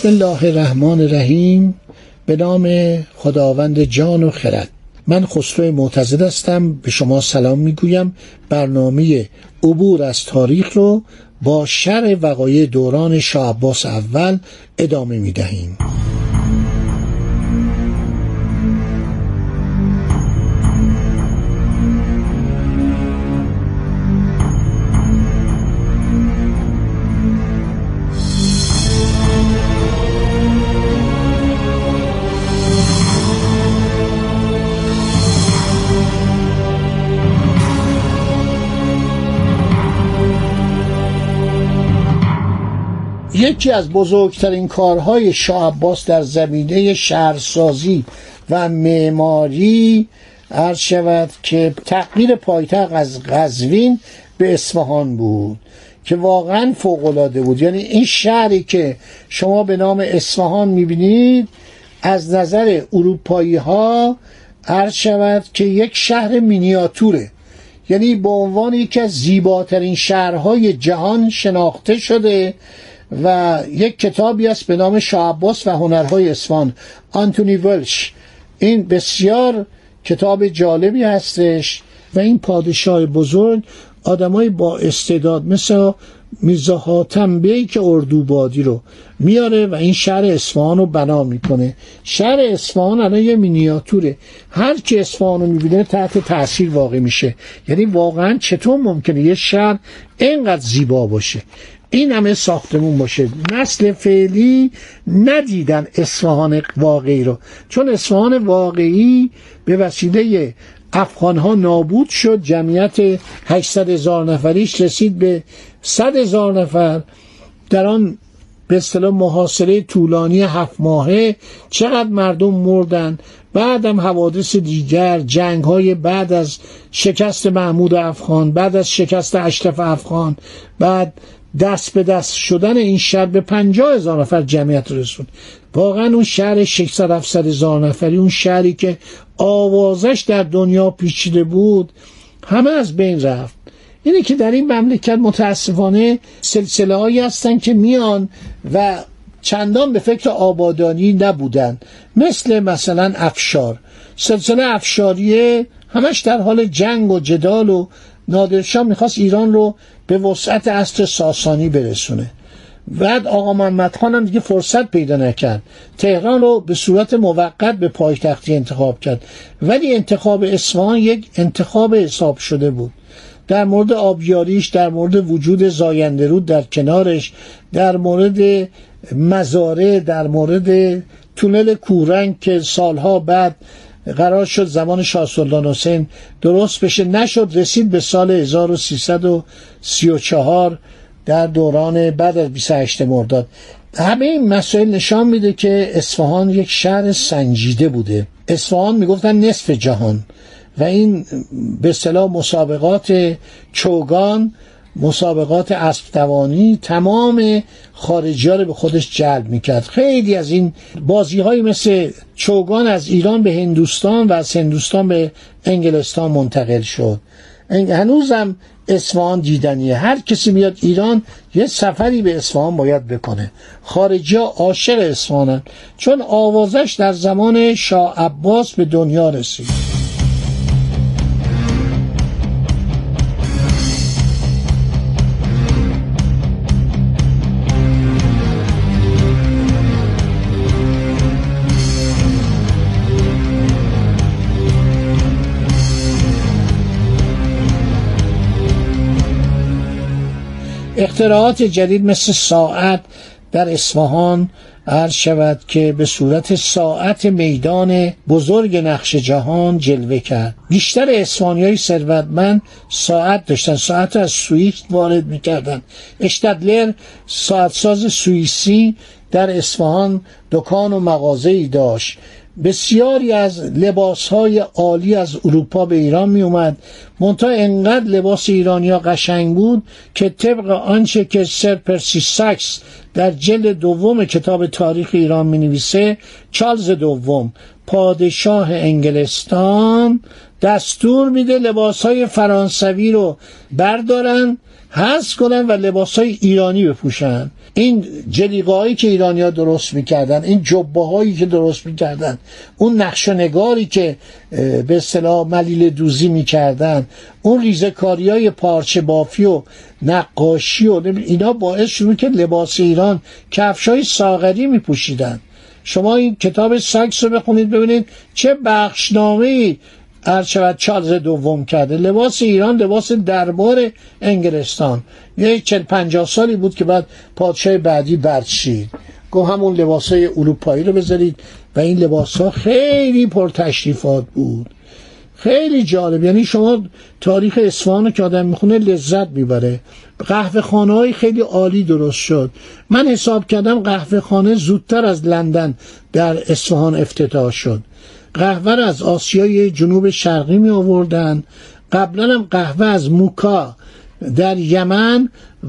بسم الله الرحمن الرحیم. به نام خداوند جان و خرد. من خسرو معتزد هستم. به شما سلام می‌گویم. برنامه عبور از تاریخ رو با شر وقایع دوران شاه اول ادامه می‌دهیم. یکی از بزرگترین کارهای شاه عباس در زمینه شهرسازی و معماری عرض شود که تغییر پایتخت از قزوین به اصفهان بود که واقعا فوقالعاده بود. یعنی این شهری که شما به نام اصفهان می‌بینید از نظر اروپایی ها عرض شود که یک شهر مینیاتوره. یعنی به عنوان یکی از زیباترین شهرهای جهان شناخته شده و یک کتابی است به نام شاه عباس و هنرهای اصفهان. آنتونی ولش. این بسیار کتاب جالبی هستش و این پادشاه بزرگ آدمای با استعداد مثل میرزا حاتم بی که اردوبادی رو میاره و این شهر اصفهان رو بنا می‌کنه. شهر اصفهان الان یه مینیاتوره. هر کی اصفهان رو می‌بینه تحت تاثیر واقع میشه. یعنی واقعا چطور ممکنه یه شهر اینقدر زیبا باشه؟ این همه ساختمون باشه. نسل فعلی ندیدن اصفهان واقعی رو. چون اصفهان واقعی به وسیله افغان ها نابود شد جمعیت 800 هزار نفریش رسید به 100 هزار نفر. در آن به اصطلاح محاصره طولانی هفت ماهه چقدر مردم مردن؟ بعدم حوادث دیگر جنگ های بعد از شکست محمود افغان بعد از شکست اشرف افغان بعد دست به دست شدن این شهر به پنجاه هزار نفر جمعیت رسون واقعا اون شهر 600 700 هزار نفری اون شهری که آوازش در دنیا پیچیده بود همه از بین رفت. اینه که در این مملکت متاسفانه سلسله هایی هستن که میان و چندان به فکر آبادانی نبودن. مثل مثلا افشار. سلسله افشاریه همش در حال جنگ و جدال و نادرشاه می‌خواست ایران رو به وسعت عصر ساسانی برسونه. بعد آقا محمد خان هم دیگه فرصت پیدا نکرد. تهران رو به صورت موقت به پایتختی انتخاب کرد. ولی انتخاب اصفهان یک انتخاب حساب شده بود. در مورد آبیاریش در مورد وجود زاینده رود در کنارش در مورد مزاره در مورد تونل کورنگ که سالها بعد قرار شد زمان شاه سلطان حسین درست بشه. نشد رسید به سال 1334 در دوران بعد از 28 مرداد. همه این مسائل نشان میده که اصفهان یک شهر سنجیده بوده. اصفهان می‌گفتن نصف جهان و این به اصطلاح مسابقات چوگان مسابقات اسب دوانی تمام خارجی رو به خودش جلب می‌کرد. خیلی از این بازی های مثل چوگان از ایران به هندوستان و از هندوستان به انگلستان منتقل شد. هنوزم اصفهان دیدنیه. هر کسی میاد ایران یه سفری به اصفهان باید بکنه. خارجی ها عاشق اصفهانن. چون آوازش در زمان شاه عباس به دنیا رسید. اختراعات جدید مثل ساعت در اصفهان عرض شود که به صورت ساعت میدان بزرگ نقش جهان جلوه کرد. بیشتر اسفانی های ثروتمند ساعت داشتن. ساعت از سوئیس وارد می‌کردن. اشتدلر ساعت ساز سوئیسی در اصفهان دکان و مغازه داشت. بسیاری از لباس های عالی از اروپا به ایران می اومد منتها انقدر لباس ایرانیا قشنگ بود که طبق آنچه که سر پرسی ساکس در جلد دوم کتاب تاریخ ایران می نویسه چارلز دوم پادشاه انگلستان دستور میده لباس های فرانسوی رو بردارن حذف کنن و لباس های ایرانی بپوشن. این جلیقه که ایرانیا درست می‌کردن این جبه هایی که درست می‌کردن اون نقش و نگاری که به اصطلاح ملیل دوزی می‌کردن اون ریزکاری های پارچه بافی و نقاشی و اینا باعث شد که لباس ایران کفش های ساغری میپوشیدن. شما این کتاب سکس رو بخونید ببینید چه بخشنامه هر شود چارلز دوم کرده. لباس ایران لباس دربار انگلستان. یه چل پنجاه سالی بود که بعد پادشاه بعدی برچید. گو همون لباس های اروپایی رو بذارید و این لباس ها خیلی پرتشریفات بود. خیلی جالب. یعنی شما تاریخ اصفهان که آدم می‌خونه لذت می‌بره. قهوه خانه های خیلی عالی درست شد. من حساب کردم قهوه خانه زودتر از لندن در اصفهان افتتاح شد. قهوه را از آسیای جنوب شرقی می آوردن. قبلا هم قهوه از موکا در یمن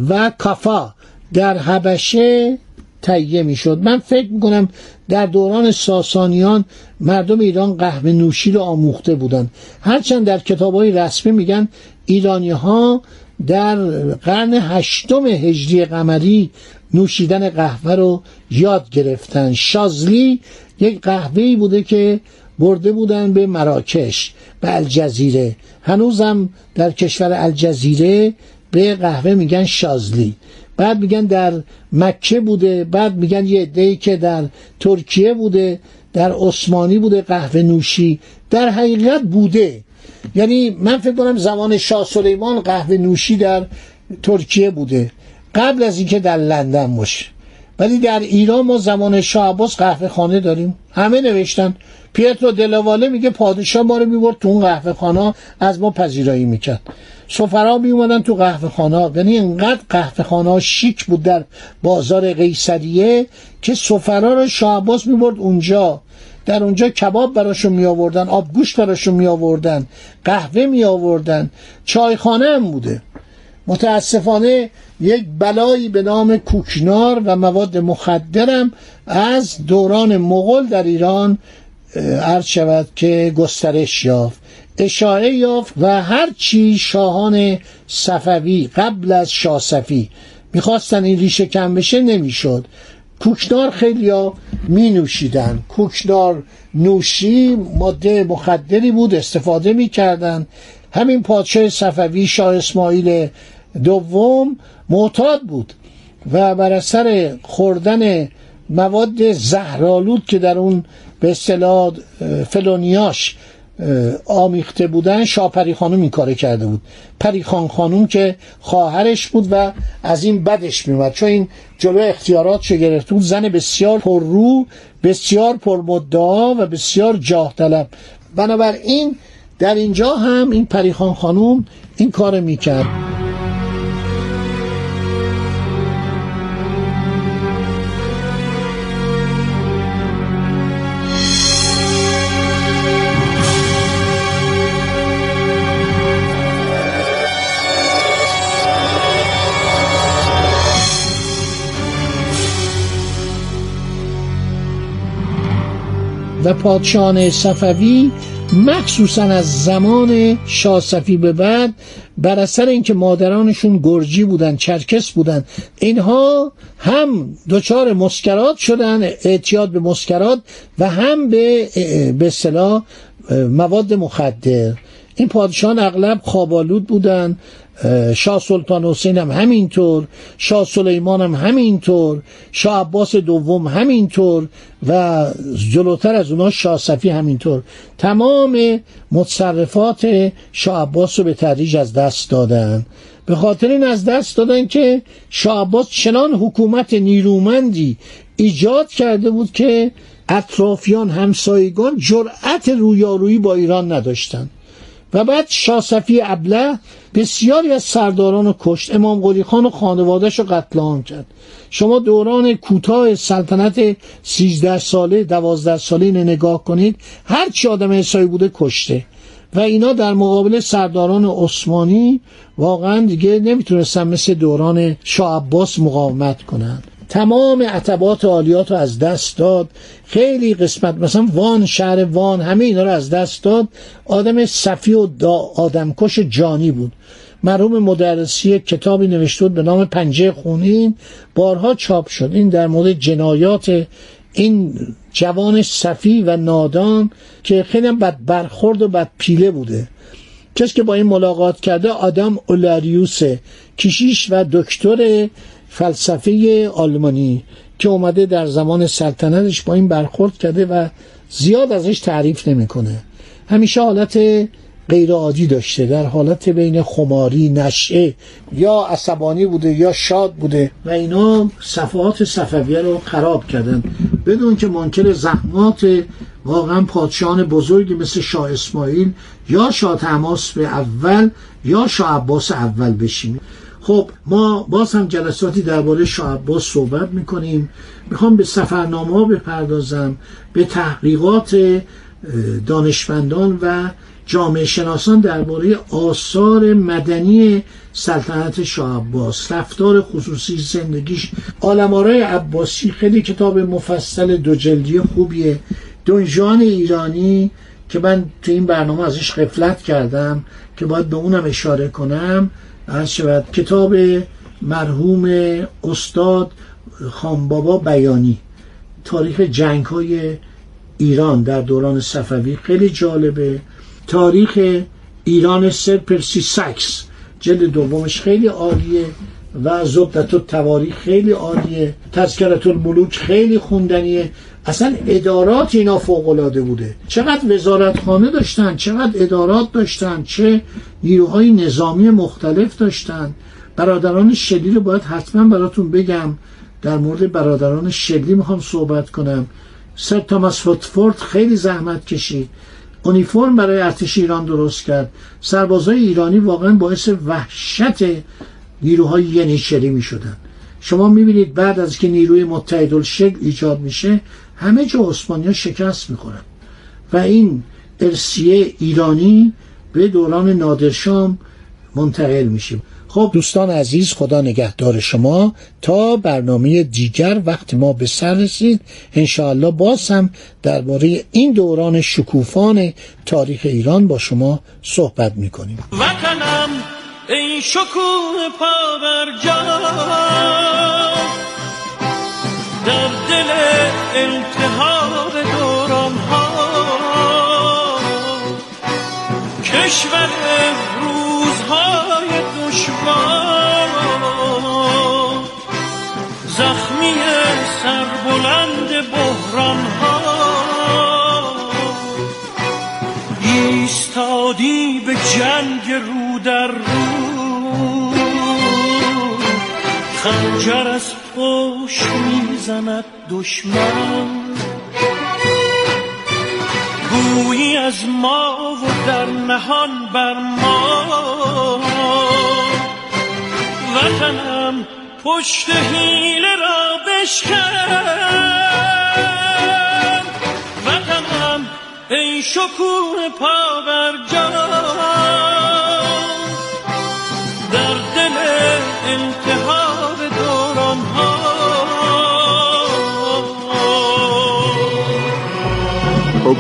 و کافا در حبشه تهیه می‌شد من فکر می‌کنم در دوران ساسانیان مردم ایران قهوه نوشی رو آموخته بودند هرچند در کتاب های رسمی میگن ایرانی ها در قرن هشتم هجری قمری نوشیدن قهوه رو یاد گرفتن. شازلی یک قهوه‌ای بوده که برده بودن به مراکش به الجزیره. هنوزم در کشور الجزیره به قهوه میگن شازلی. بعد میگن در مکه بوده بعد میگن یه عده‌ای که در ترکیه بوده در عثمانی بوده قهوه نوشی. در حقیقت بوده. یعنی من فکر کنم زمان شاه سلیمان قهوه نوشی در ترکیه بوده. قبل از اینکه در لندن باشه. ولی در ایران ما زمان شاه عباس قهوه خانه داریم. همه نوشتن. پیترو دلواله میگه پادشاه ما رو می‌برد تو اون قهوه خانه از ما پذیرایی می‌کرد. سفرا می اومدن تو قهوه خانه یعنی اینقدر قهوه خانه شیک بود در بازار قیصریه که سفرا رو شاه عباس می‌برد اونجا. در اونجا کباب براشون می آوردن آبگوشت براشون می آوردن قهوه می آوردن چایخانه هم بوده. متاسفانه یک بلایی به نام کوکنار و مواد مخدرم از دوران مغول در ایران عرض شود که گسترش یافت. اشاره یافت و هرچی شاهان صفوی قبل از شاه صفی می‌خواستن این ریشه کم بشه نمی‌شد. کوکنار خیلی ها می نوشیدن کوکنار نوشی ماده مخدری بود استفاده می کردن. همین پادشاه صفوی شاه اسماعیل دوم معتاد بود و بر اثر خوردن مواد زهرالود که در اون به اصطلاح فلونیاش آمیخته بودن شاه پری خانوم این کار کرده بود. پریخان خانوم که خواهرش بود و از این بدش میومد چون این جلو اختیارات گرفته بود زن بسیار پررو بسیار پرمدعا و بسیار جاه طلب. بنابراین در اینجا هم این پریخان خانوم این کار می‌کرد. پادشاهان صفوی مخصوصا از زمان شاه صفی به بعد بر اثر اینکه مادرانشون گرجی بودن چرکس بودن اینها هم دچار مسکرات شدن اعتیاد به مسکرات و هم به به اصطلاح مواد مخدر. این پادشاهان اغلب خوابالود بودن شاه سلطان حسین هم همینطور شاه سلیمان هم همینطور شاه عباس دوم همینطور و جلوتر از اونا شاه صفی همینطور. تمام متصرفات شاه عباس رو به تدریج از دست دادن. به خاطر این از دست دادن که شاه عباس چنان حکومت نیرومندی ایجاد کرده بود که اطرافیان همسایگان جرأت رویارویی با ایران نداشتند و بعد شاسفی ابله بسیاری از سرداران رو کشت. امام قلی خان و خانوادش رو قتل عام کرد. شما دوران کوتاه سلطنت 13 ساله 12 ساله اینو نگاه کنید هر چی آدم حسابی بوده کشته. و اینا در مقابل سرداران عثمانی واقعا دیگه نمی‌تونستن مثل دوران شاه عباس مقاومت کنند تمام عتبات عالیات رو از دست داد. خیلی قسمت مثلا وان شهر وان همه اینا رو از دست داد. آدم صفی و آدمکش جانی بود. مرحوم مدرسی کتابی نوشته بود به نام پنجه خونین. بارها چاپ شد. این در مورد جنایات این جوان صفی و نادان که خیلی هم بد برخورد و بد پیله بوده. کسی که با این ملاقات کرده آدم اولاریوس کشیش و دکتر فلسفه آلمانی که اومده در زمان سلطنتش با این برخورد کرده و زیاد ازش تعریف نمی‌کنه. همیشه حالت غیر عادی داشته در حالت بین خماری نشه یا عصبانی بوده یا شاد بوده. و اینا صفحات صفویه رو خراب کردن. بدون که منکر زحمات واقعا پادشاهان بزرگی مثل شاه اسماعیل یا شاه تماس به اول یا شاه عباس اول بشیم. خب ما باز هم جلساتی درباره شاه عباس صحبت می‌کنیم. می‌خوام به سفرنامه ها بپردازم به تحقیقات دانشمندان و جامعه شناسان درباره آثار مدنی سلطنت شاه عباس. رفتار خصوصی زندگیش. آلمارای عباسی خیلی کتاب مفصل دو جلدی خوبیه. دنجان ایرانی که من تو این برنامه ازش قفلت کردم که باید به اونم اشاره کنم. عرض شود کتاب مرحوم استاد خانبابا بیانی. تاریخ جنگ های ایران در دوران صفوی خیلی جالبه. تاریخ ایران سر پرسی سکس جلد دومش خیلی عالیه. و زبدت و تواریخ خیلی عالیه. تذکرت الملوک خیلی خوندنیه. اصلا ادارات اینا فوقلاده بوده. چقدر وزارتخانه داشتن؟ چقدر ادارات داشتن؟ چه نیروهای نظامی مختلف داشتن؟ برادران شلی رو باید حتما براتون بگم. در مورد برادران شلی می‌خوام صحبت کنم. سر تاماس فوتفورد خیلی زحمت کشید. اونیفرم برای ارتش ایران درست کرد. سربازای ایرانی واقعا باعث وحشت نیروهای ینیشری می شدن شما می‌بینید بعد از که نیروی متحد شکل ایجاد میشه همه جا عثمانی شکست می‌خورن. و این ارسیه ایرانی به دوران نادرشام منتقل میشه. خب دوستان عزیز خدا نگهدار شما. تا برنامه دیگر وقت ما به سر رسید انشاءالله باز هم درباره این دوران شکوفان تاریخ ایران با شما صحبت می‌کنیم. وطنم ای شکوه پا در دل التحاب دوران ها کشور روزهای دشوار زخمی سربلند بحران ها ایستادی به جنگ رو در رو. خنجر از پشت می‌زند دشمن. گویی از ما و در نهان بر ما. وطنم پشت حیله را بشکن. وطنم ای شکوه پا بر جان.